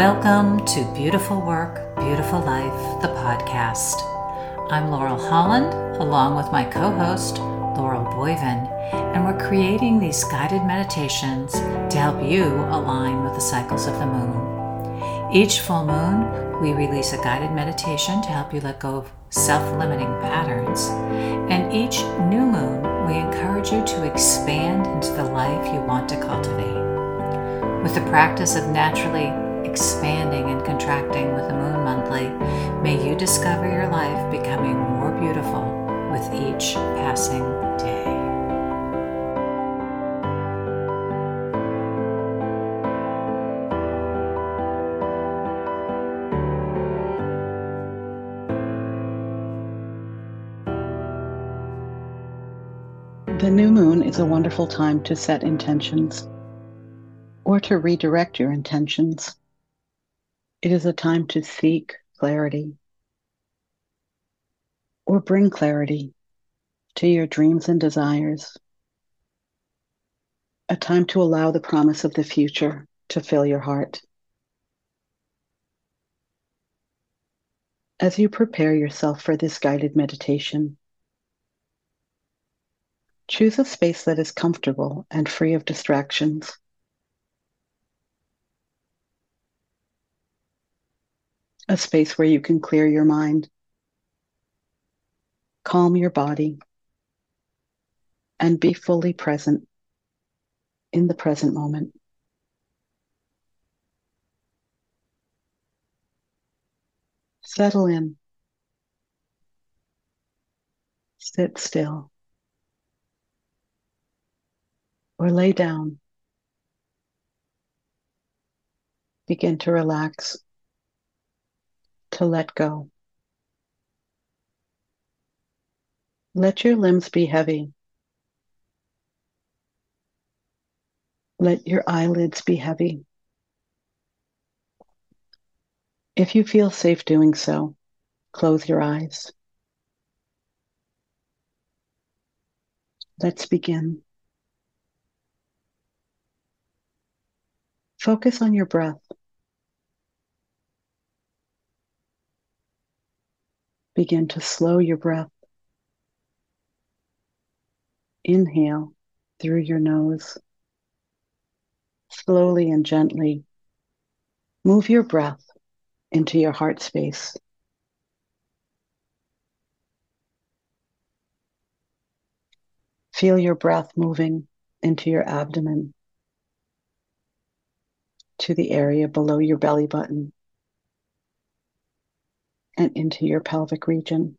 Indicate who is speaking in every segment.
Speaker 1: Welcome to Beautiful Work, Beautiful Life, the podcast. I'm Laurel Holland, along with my co host, Laurel Boyven, and we're creating these guided meditations to help you align with the cycles of the moon. Each full moon, we release a guided meditation to help you let go of self limiting patterns. And each new moon, we encourage you to expand into the life you want to cultivate. With the practice of naturally expanding and contracting with the moon monthly, may you discover your life becoming more beautiful with each passing day.
Speaker 2: The new moon is a wonderful time to set intentions or to redirect your intentions. It is a time to seek clarity or bring clarity to your dreams and desires. A time to allow the promise of the future to fill your heart. As you prepare yourself for this guided meditation, choose a space that is comfortable and free of distractions. A space where you can clear your mind, calm your body, and be fully present in the present moment. Settle in. Sit still. Or lay down. Begin to relax to let go. Let your limbs be heavy. Let your eyelids be heavy. If you feel safe doing so, close your eyes. Let's begin. Focus on your breath. Begin to slow your breath. Inhale through your nose. Slowly and gently move your breath into your heart space. Feel your breath moving into your abdomen to the area below your belly button and into your pelvic region.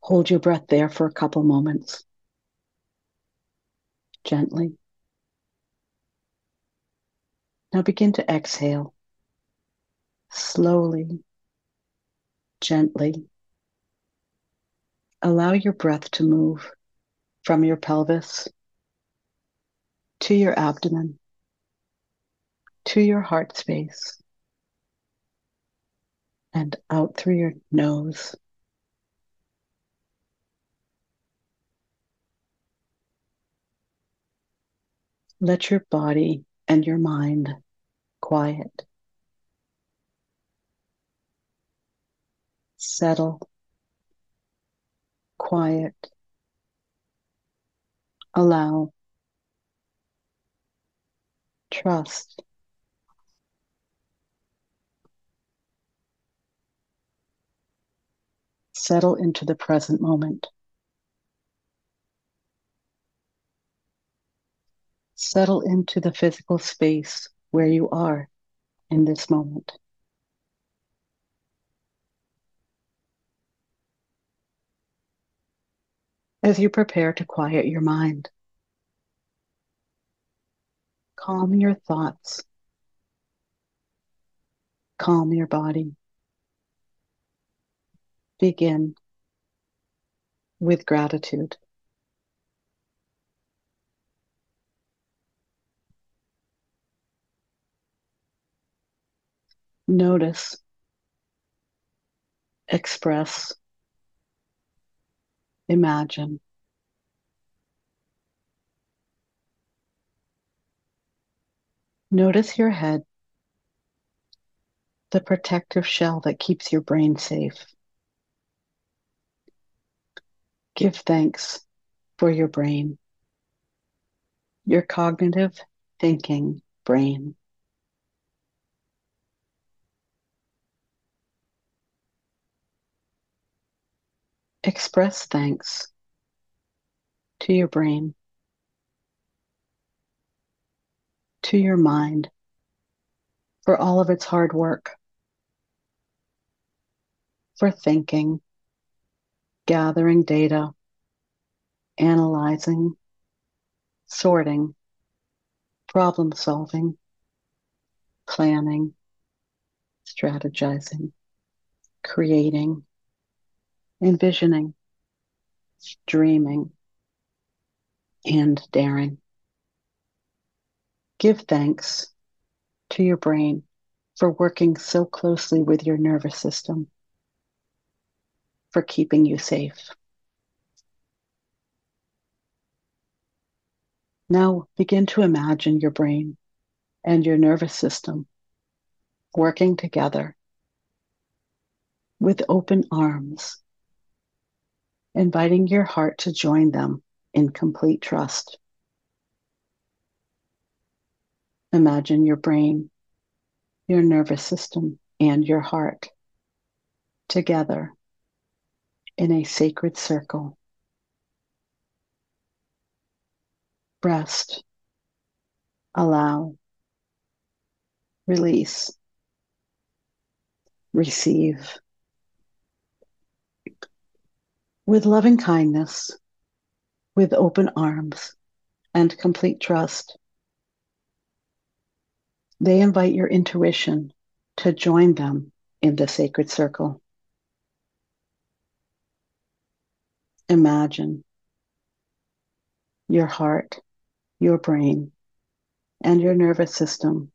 Speaker 2: Hold your breath there for a couple moments. Gently. Now begin to exhale. Slowly, gently. Allow your breath to move from your pelvis to your abdomen, to your heart space and out through your nose. Let your body and your mind quiet. Settle. Quiet. Allow. Trust. Settle into the present moment. Settle into the physical space where you are in this moment. As you prepare to quiet your mind, calm your thoughts, calm your body begin with gratitude. Notice, express, imagine. Notice your head, the protective shell that keeps your brain safe. Give thanks for your brain, your cognitive thinking brain. Express thanks to your brain, to your mind for all of its hard work, for thinking, gathering data, analyzing, sorting, problem solving, planning, strategizing, creating envisioning, dreaming, and daring. Give thanks to your brain for working so closely with your nervous system, for keeping you safe. Now begin to imagine your brain and your nervous system working together with open arms inviting your heart to join them in complete trust. Imagine your brain, your nervous system, and your heart together in a sacred circle. Rest, allow, release, receive with loving kindness, with open arms and complete trust. They invite your intuition to join them in the sacred circle. Imagine your heart, your brain, and your nervous system.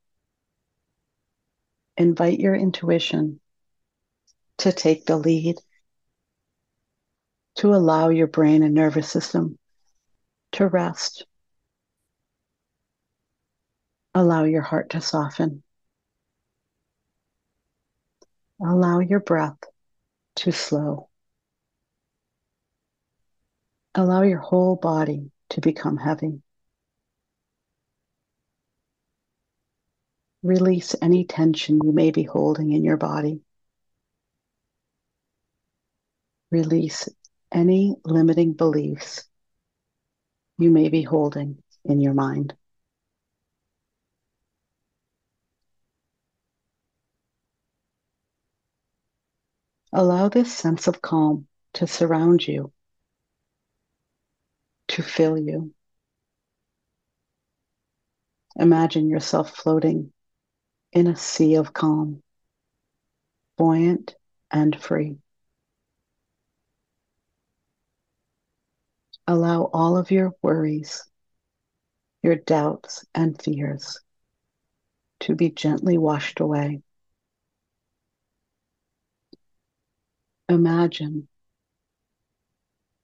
Speaker 2: Invite your intuition to take the lead to allow your brain and nervous system to rest. Allow your heart to soften. Allow your breath to slow. Allow your whole body to become heavy. Release any tension you may be holding in your body. Release any limiting beliefs you may be holding in your mind. Allow this sense of calm to surround you, to fill you. Imagine yourself floating in a sea of calm, buoyant and free. Allow all of your worries, your doubts, and fears to be gently washed away. Imagine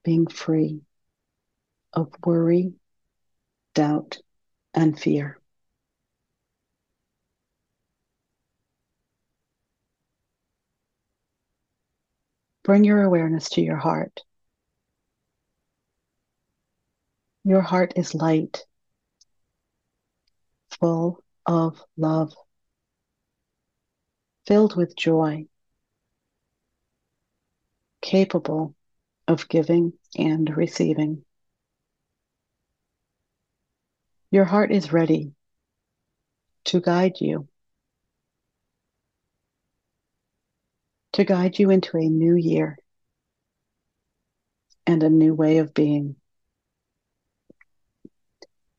Speaker 2: being free of worry, doubt, and fear. Bring your awareness to your heart Your heart is light, full of love, filled with joy, capable of giving and receiving. Your heart is ready to guide you, to guide you into a new year and a new way of being.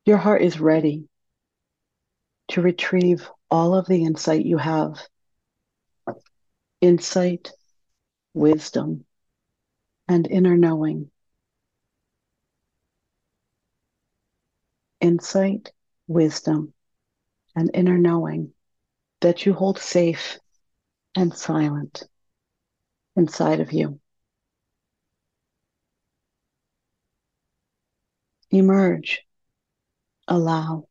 Speaker 2: Your heart is ready to retrieve all of the insight you have insight, wisdom, and inner knowing. Insight, wisdom, and inner knowing that you hold safe and silent inside of you. Emerge. Allow,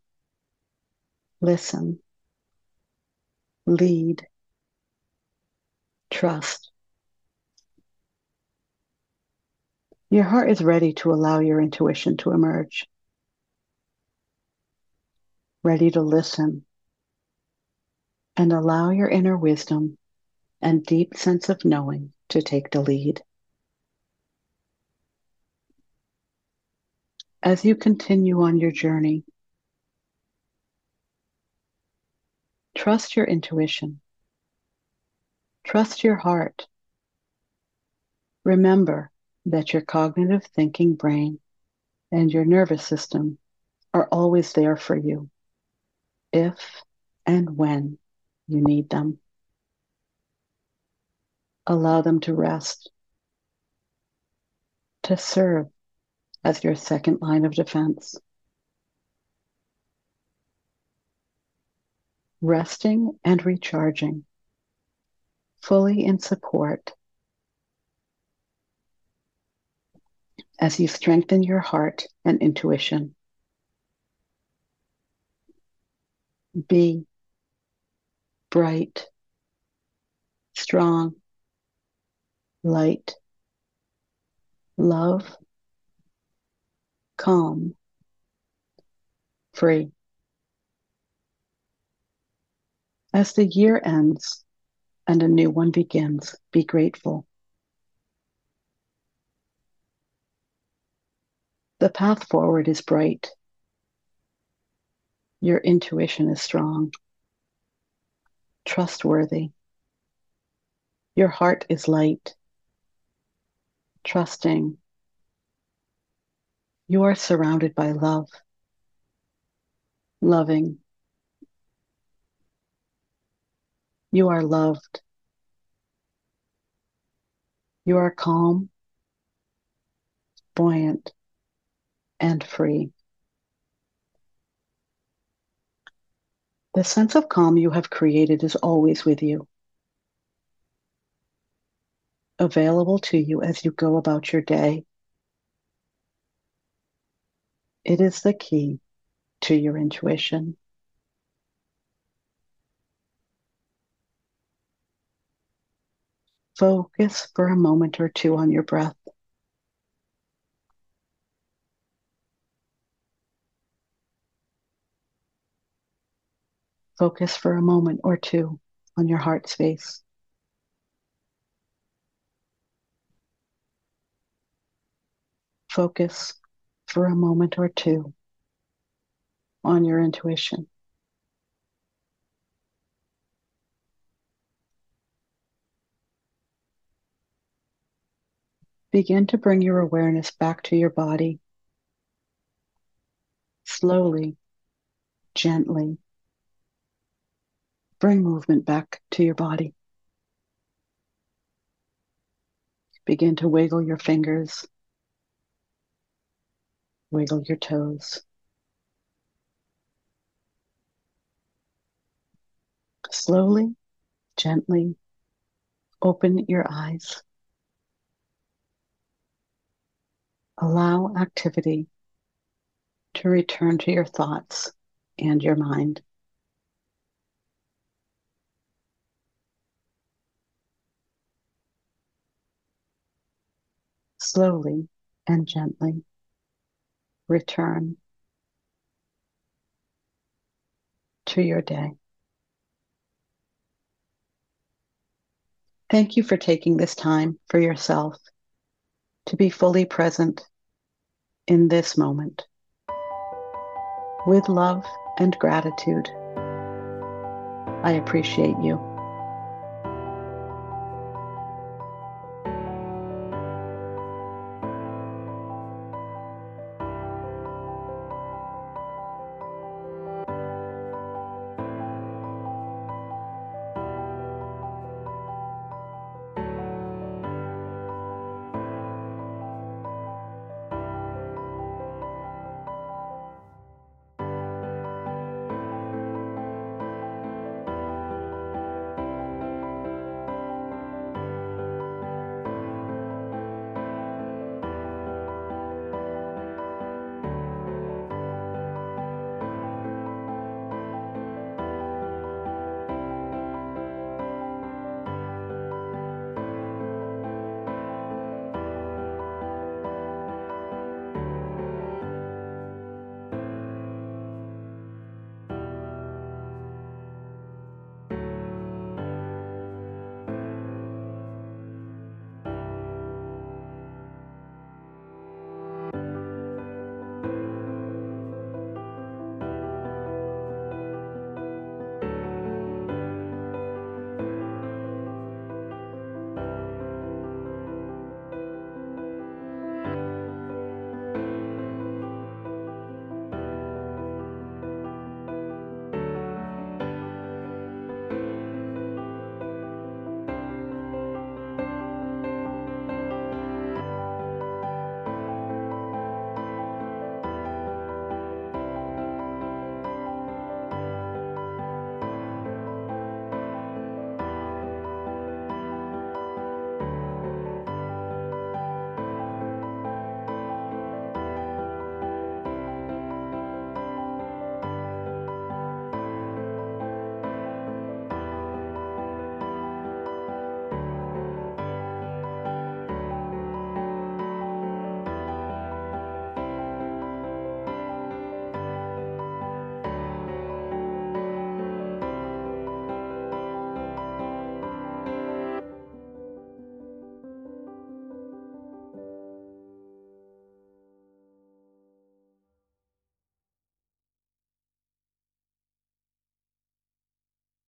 Speaker 2: listen, lead, trust. Your heart is ready to allow your intuition to emerge, ready to listen and allow your inner wisdom and deep sense of knowing to take the lead. As you continue on your journey, trust your intuition, trust your heart. Remember that your cognitive thinking brain and your nervous system are always there for you if and when you need them. Allow them to rest, to serve as your second line of defense. Resting and recharging, fully in support as you strengthen your heart and intuition. Be bright, strong, light, love, calm, free. As the year ends and a new one begins, be grateful. The path forward is bright. Your intuition is strong, trustworthy. Your heart is light, trusting. You are surrounded by love, loving. You are loved. You are calm, buoyant, and free. The sense of calm you have created is always with you, available to you as you go about your day. It is the key to your intuition. Focus for a moment or two on your breath. Focus for a moment or two on your heart space. Focus for a moment or two on your intuition. Begin to bring your awareness back to your body. Slowly, gently, bring movement back to your body. Begin to wiggle your fingers, wiggle your toes. Slowly, gently open your eyes. Allow activity to return to your thoughts and your mind. Slowly and gently return to your day. Thank you for taking this time for yourself to be fully present in this moment. With love and gratitude, I appreciate you.